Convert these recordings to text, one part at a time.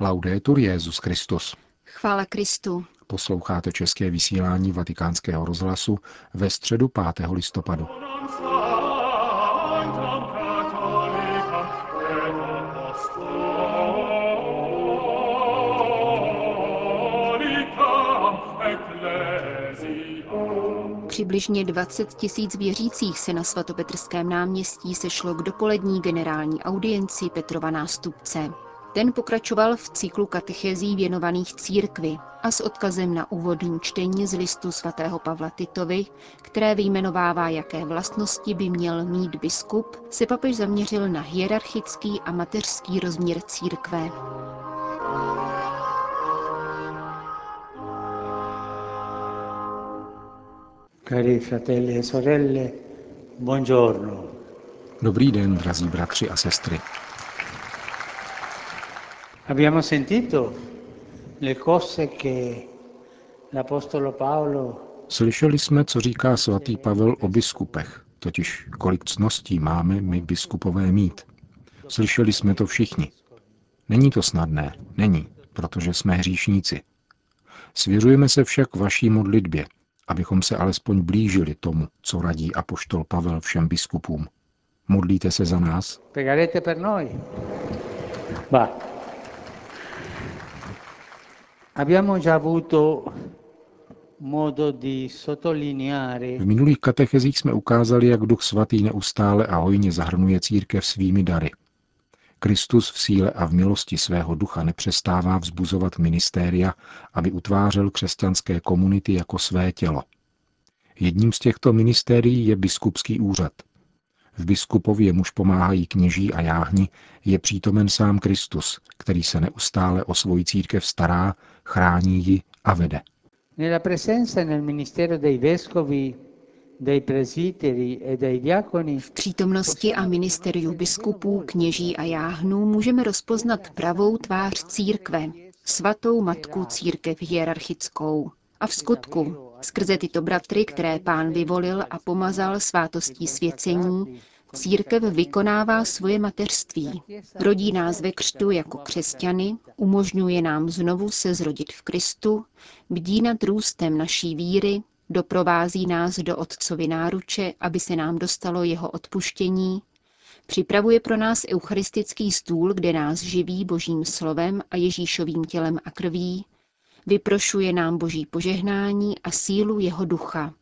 Laudetur Jezus Christus. Chvála Kristu. Posloucháte české vysílání Vatikánského rozhlasu ve středu 5. listopadu. Přibližně 20 tisíc věřících se na svatopetrském náměstí sešlo k dopolední generální audienci Petrova nástupce. Ten pokračoval v cyklu katechezí věnovaných církvi a s odkazem na úvodní čtení z listu svatého Pavla Titovi, které vyjmenovává, jaké vlastnosti by měl mít biskup, se papež zaměřil na hierarchický a mateřský rozměr církve. Cari fratelli e sorelle, buongiorno. Dobrý den, drazí bratři a sestry. Abbiamo sentito le cose che l'Apostolo Paolo Slyšeli jsme, co říká svatý Pavel o biskupech, totiž kolik cností máme my biskupové mít. Slyšeli jsme to všichni. Není to snadné, není, protože jsme hříšníci. Svěřujeme se však vaší modlitbě, abychom se alespoň blížili tomu, co radí apoštol Pavel všem biskupům. Modlíte se za nás? Pregarete per noi. Va. V minulých katechezích jsme ukázali, jak Duch Svatý neustále a hojně zahrnuje církev svými dary. Kristus v síle a v milosti svého ducha nepřestává vzbuzovat ministéria, aby utvářel křesťanské komunity jako své tělo. Jedním z těchto ministérií je biskupský úřad. V biskupovi, jemuž pomáhají kněží a jáhni, je přítomen sám Kristus, který se neustále o svoji církev stará, chrání ji a vede. nella presenza e nel ministero dei vescovi, dei presbiteri e dei diaconi V přítomnosti a ministeriu biskupů, kněží a jáhnů můžeme rozpoznat pravou tvář církve, svatou matku církev hierarchickou. A v skutku, skrze tyto bratry, které pán vyvolil a pomazal svátostí svěcení, církev vykonává svoje mateřství. Rodí nás ve křtu jako křesťany, umožňuje nám znovu se zrodit v Kristu, bdí nad růstem naší víry, doprovází nás do Otcovy náruče, aby se nám dostalo jeho odpuštění, připravuje pro nás eucharistický stůl, kde nás živí božím slovem a Ježíšovým tělem a krví, vyprošuje nám boží požehnání a sílu jeho ducha.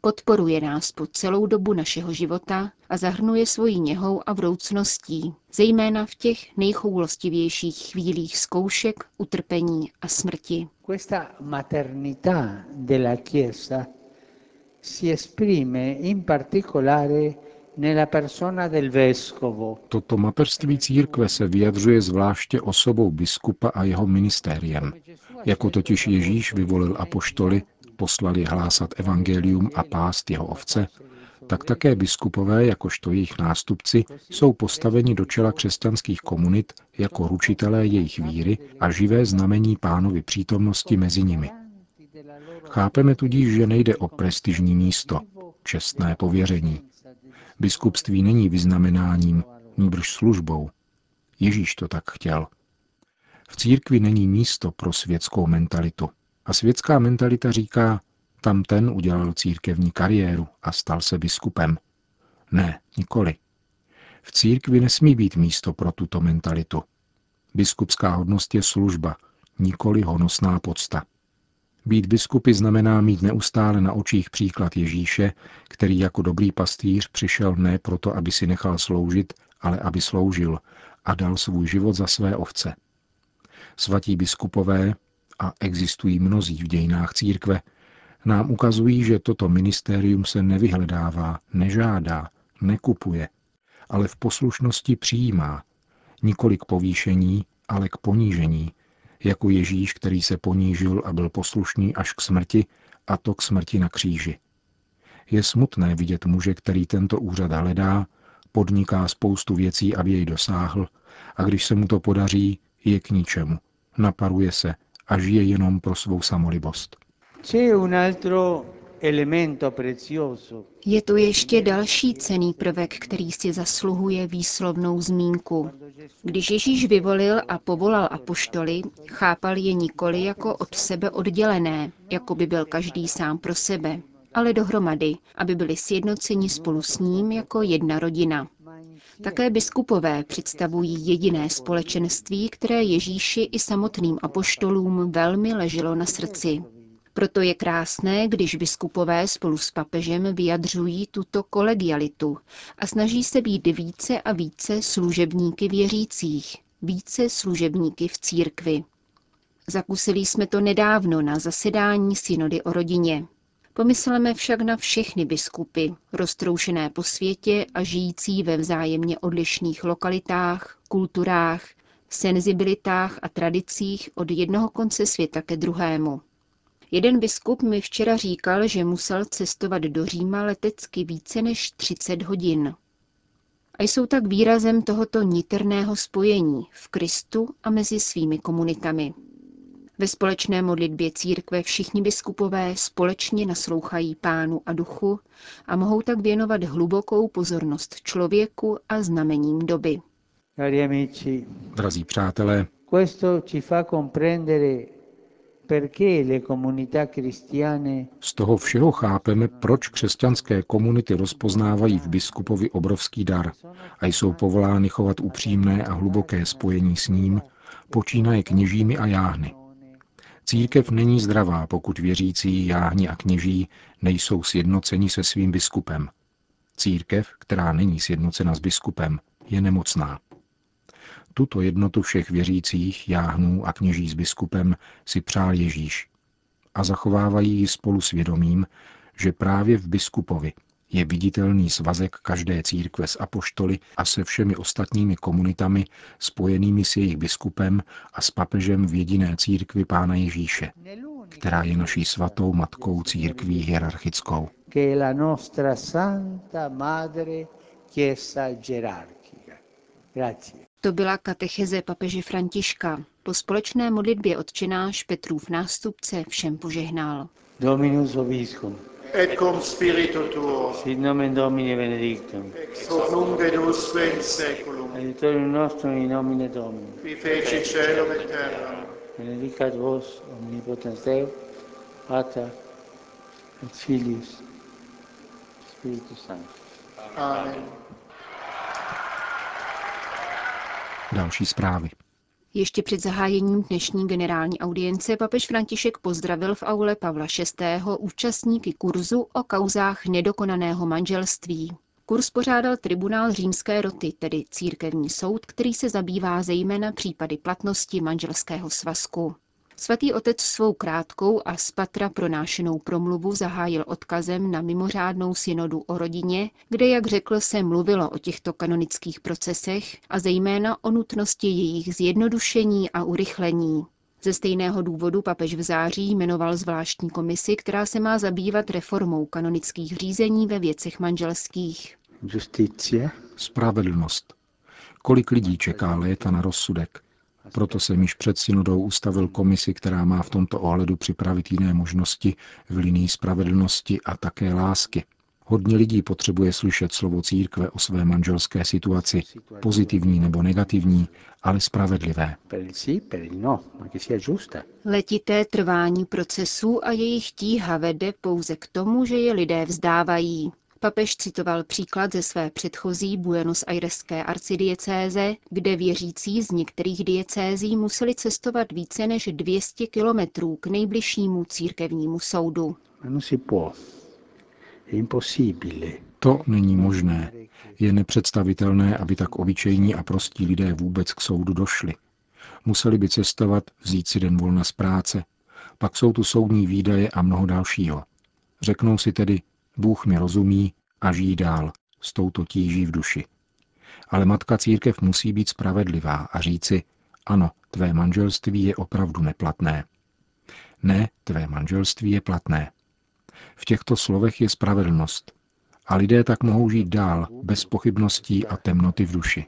Podporuje nás po celou dobu našeho života a zahrnuje svojí něhou a vroucností, zejména v těch nejchoulostivějších chvílích zkoušek, utrpení a smrti. Questa maternità della Chiesa si esprime in particolare Toto mateřství církve se vyjadřuje zvláště osobou biskupa a jeho ministériem. Jako totiž Ježíš vyvolil apoštoly, poslali hlásat evangelium a pást jeho ovce, tak také biskupové, jakožto jejich nástupci, jsou postaveni do čela křesťanských komunit jako ručitelé jejich víry a živé znamení pánovy přítomnosti mezi nimi. Chápeme tudíž, že nejde o prestižní místo, čestné pověření. Biskupství není vyznamenáním, níbrž službou. Ježíš to tak chtěl. V církvi není místo pro světskou mentalitu. A světská mentalita říká, tam ten udělal církevní kariéru a stal se biskupem. Ne, nikoli. V církvi nesmí být místo pro tuto mentalitu. Biskupská hodnost je služba, nikoli honosná podsta. Být biskupy znamená mít neustále na očích příklad Ježíše, který jako dobrý pastýř přišel ne proto, aby si nechal sloužit, ale aby sloužil a dal svůj život za své ovce. Svatí biskupové, a existují mnozí v dějinách církve, nám ukazují, že toto ministérium se nevyhledává, nežádá, nekupuje, ale v poslušnosti přijímá, nikoli k povýšení, ale k ponížení, jako Ježíš, který se ponížil a byl poslušný až k smrti, a to k smrti na kříži. Je smutné vidět muže, který tento úřad hledá, podniká spoustu věcí, aby jej dosáhl, a když se mu to podaří, je k ničemu. Naparuje se a žije jenom pro svou samolibost. Je to ještě další cený prvek, který si zasluhuje výslovnou zmínku. Když Ježíš vyvolil a povolal apoštoly, chápal je nikoli jako od sebe oddělené, jako by byl každý sám pro sebe, ale dohromady, aby byli sjednoceni spolu s ním jako jedna rodina. Také biskupové představují jediné společenství, které Ježíši i samotným apoštolům velmi leželo na srdci. Proto je krásné, když biskupové spolu s papežem vyjadřují tuto kolegialitu a snaží se být více a více služebníky věřících, více služebníky v církvi. Zakusili jsme to nedávno na zasedání synody o rodině. Pomysleme však na všechny biskupy, roztroušené po světě a žijící ve vzájemně odlišných lokalitách, kulturách, senzibilitách a tradicích od jednoho konce světa ke druhému. Jeden biskup mi včera říkal, že musel cestovat do Říma letecky více než 30 hodin. A jsou tak výrazem tohoto niterného spojení v Kristu a mezi svými komunitami. Ve společné modlitbě církve všichni biskupové společně naslouchají pánu a duchu a mohou tak věnovat hlubokou pozornost člověku a znamením doby. Drazí přátelé, z toho všeho chápeme, proč křesťanské komunity rozpoznávají v biskupovi obrovský dar a jsou povolány chovat upřímné a hluboké spojení s ním, počínaje kněžími a jáhny. Církev není zdravá, pokud věřící jáhni a kněží nejsou sjednoceni se svým biskupem. Církev, která není sjednocena s biskupem, je nemocná. Tuto jednotu všech věřících, jáhnů a kněží s biskupem si přál Ježíš. A zachovávají ji spolu svědomím, že právě v biskupovi je viditelný svazek každé církve s apoštoly a se všemi ostatními komunitami spojenými s jejich biskupem a s papežem v jediné církvi Pána Ježíše, která je naší svatou matkou církví hierarchickou. To byla katecheze papeže Františka. Po společné modlitbě odčenáš Petrův nástupce všem požehnal. Dominus obiscum. et cum spiritu tuo, Sit nomen Domini benedictum. ex hoc nunc in saeculum, Aiutorium nostrum in nomine Domini. qui feci celum et terra. Benedicat vos omnipotens Deus, Pater et Filius, Spiritus Sanctus. Amen. Další zprávy. Ještě před zahájením dnešní generální audience papež František pozdravil v aule Pavla VI. účastníky kurzu o kauzách nedokonaného manželství. Kurs pořádal tribunál římské roty, tedy církevní soud, který se zabývá zejména případy platnosti manželského svazku. Svatý otec svou krátkou a z patra pronášenou promluvu zahájil odkazem na mimořádnou synodu o rodině, kde, jak řekl, se mluvilo o těchto kanonických procesech a zejména o nutnosti jejich zjednodušení a urychlení. Ze stejného důvodu papež v září jmenoval zvláštní komisi, která se má zabývat reformou kanonických řízení ve věcech manželských. Justitia. Spravedlnost. Kolik lidí čeká léta na rozsudek? Proto jsem již před synodou ustavil komisi, která má v tomto ohledu připravit jiné možnosti v linii spravedlnosti a také lásky. Hodně lidí potřebuje slyšet slovo církve o své manželské situaci, pozitivní nebo negativní, ale spravedlivé. No. Letité trvání procesů a jejich tíha vede pouze k tomu, že je lidé vzdávají. Papež citoval příklad ze své předchozí Buenos Aireské arcidiecéze, kde věřící z některých diecézí museli cestovat více než 200 kilometrů k nejbližšímu církevnímu soudu. To není možné. Je nepředstavitelné, aby tak obyčejní a prostí lidé vůbec k soudu došli. Museli by cestovat, vzít si den volna z práce. Pak jsou tu soudní výdaje a mnoho dalšího. Řeknou si tedy, Bůh mi rozumí a žijí dál s touto tíží v duši. Ale matka církev musí být spravedlivá a říci, ano, tvé manželství je opravdu neplatné. Ne, tvé manželství je platné. V těchto slovech je spravedlnost. A lidé tak mohou žít dál, bez pochybností a temnoty v duši.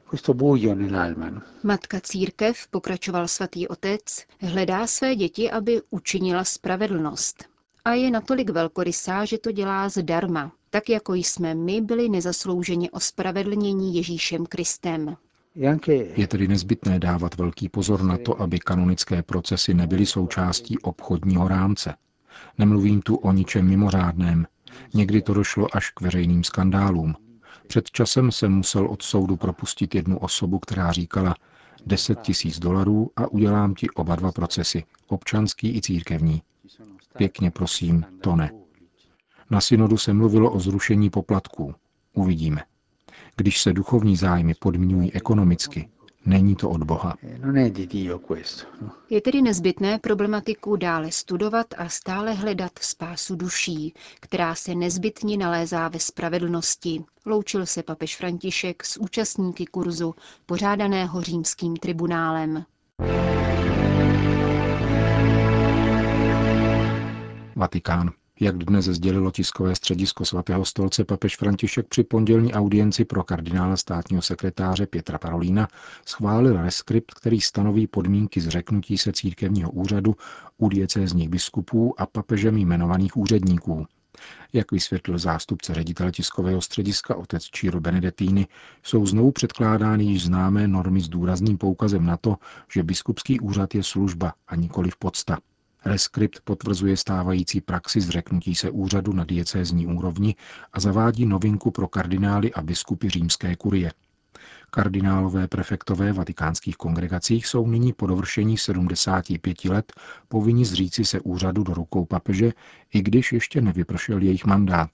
No? Matka církev, pokračoval svatý otec, hledá své děti, aby učinila spravedlnost. A je natolik velkorysá, že to dělá zdarma, tak jako jsme my byli nezaslouženě ospravedlnění Ježíšem Kristem. Je tedy nezbytné dávat velký pozor na to, aby kanonické procesy nebyly součástí obchodního rámce. Nemluvím tu o ničem mimořádném. Někdy to došlo až k veřejným skandálům. Před časem jsem musel od soudu propustit jednu osobu, která říkala 10 tisíc dolarů a udělám ti oba dva procesy, občanský i církevní. Pěkně prosím, to ne. Na synodu se mluvilo o zrušení poplatků. Uvidíme. Když se duchovní zájmy podmiňují ekonomicky, není to od Boha. Je tedy nezbytné problematiku dále studovat a stále hledat spásu duší, která se nezbytně nalézá ve spravedlnosti. Loučil se papež František s účastníky kurzu pořádaného římským tribunálem. Vatikán. Jak dnes sdělilo tiskové středisko svatého stolce, papež František při pondělní audienci pro kardinála státního sekretáře Pětra Parolína schválil reskript, který stanoví podmínky zřeknutí se církevního úřadu u diecézních biskupů a papežem jmenovaných úředníků. Jak vysvětlil zástupce ředitele tiskového střediska otec Číro Benedettini, jsou znovu předkládány již známé normy s důrazným poukazem na to, že biskupský úřad je služba a nikoli v podsta. Reskript potvrzuje stávající praxi zřeknutí se úřadu na diecézní úrovni a zavádí novinku pro kardinály a biskupy římské kurie. Kardinálové prefektové vatikánských kongregacích jsou nyní po dovršení 75 let povinni zříci se úřadu do rukou papeže, i když ještě nevypršel jejich mandát.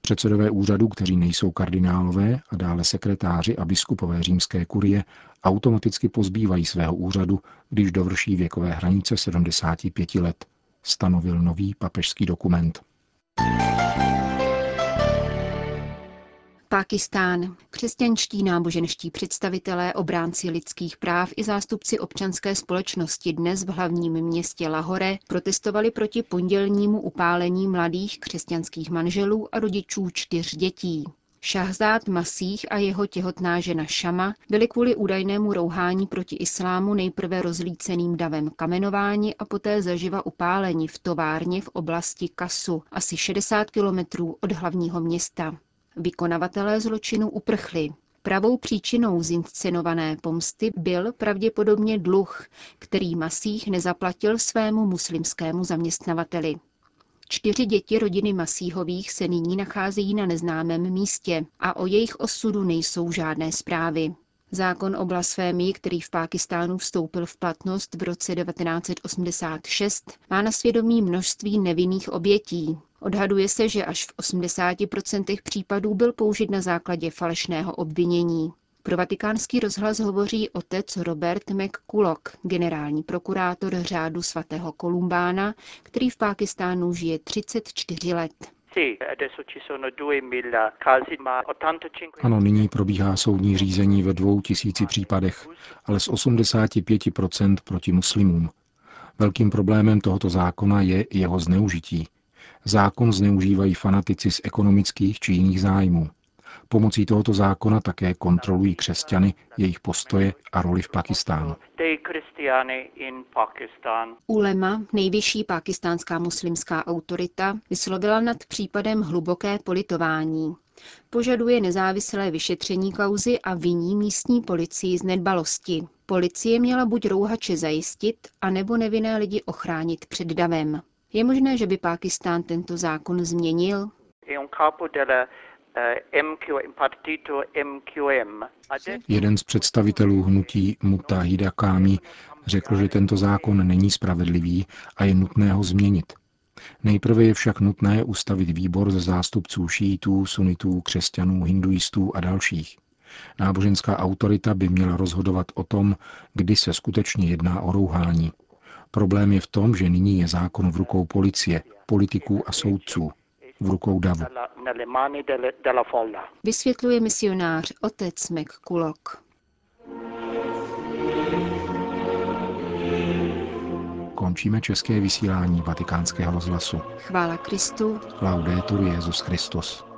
Předsedové úřadů, kteří nejsou kardinálové a dále sekretáři a biskupové římské kurie, automaticky pozbývají svého úřadu, když dovrší věkové hranice 75 let, stanovil nový papežský dokument. Pákistán. Křesťanští náboženští představitelé, obránci lidských práv i zástupci občanské společnosti dnes v hlavním městě Lahore protestovali proti pondělnímu upálení mladých křesťanských manželů a rodičů čtyř dětí. Šahzát Masích a jeho těhotná žena Šama byli kvůli údajnému rouhání proti islámu nejprve rozlíceným davem kamenování a poté zaživa upálení v továrně v oblasti Kasu, asi 60 kilometrů od hlavního města. Vykonavatelé zločinu uprchli. Pravou příčinou zinscenované pomsty byl pravděpodobně dluh, který Masích nezaplatil svému muslimskému zaměstnavateli. Čtyři děti rodiny Masíhových se nyní nacházejí na neznámém místě a o jejich osudu nejsou žádné zprávy. Zákon o blasfémii, který v Pákistánu vstoupil v platnost v roce 1986, má na svědomí množství nevinných obětí. Odhaduje se, že až v 80% případů byl použit na základě falešného obvinění. Pro vatikánský rozhlas hovoří otec Robert McCulloch, generální prokurátor řádu svatého Kolumbána, který v Pákistánu žije 34 let. Ano, nyní probíhá soudní řízení ve dvou tisíci případech, ale z 85% proti muslimům. Velkým problémem tohoto zákona je jeho zneužití. Zákon zneužívají fanatici z ekonomických či jiných zájmů. Pomocí tohoto zákona také kontrolují křesťany, jejich postoje a roli v Pakistánu. Ulema, nejvyšší pakistánská muslimská autorita, vyslovila nad případem hluboké politování. Požaduje nezávislé vyšetření kauzy a viní místní policii z nedbalosti. Policie měla buď rouhače zajistit, anebo nevinné lidi ochránit před davem. Je možné, že by Pákistán tento zákon změnil? Jeden z představitelů hnutí Mutahida Kámi řekl, že tento zákon není spravedlivý a je nutné ho změnit. Nejprve je však nutné ustavit výbor ze zástupců šítů, sunitů, křesťanů, hinduistů a dalších. Náboženská autorita by měla rozhodovat o tom, kdy se skutečně jedná o rouhání. Problém je v tom, že nyní je zákon v rukou policie, politiků a soudců, v rukou davu. Vysvětluje misionář otec McCulloch. Končíme české vysílání vatikánského rozhlasu. Chvála Kristu. Laudetur Jezus Christus.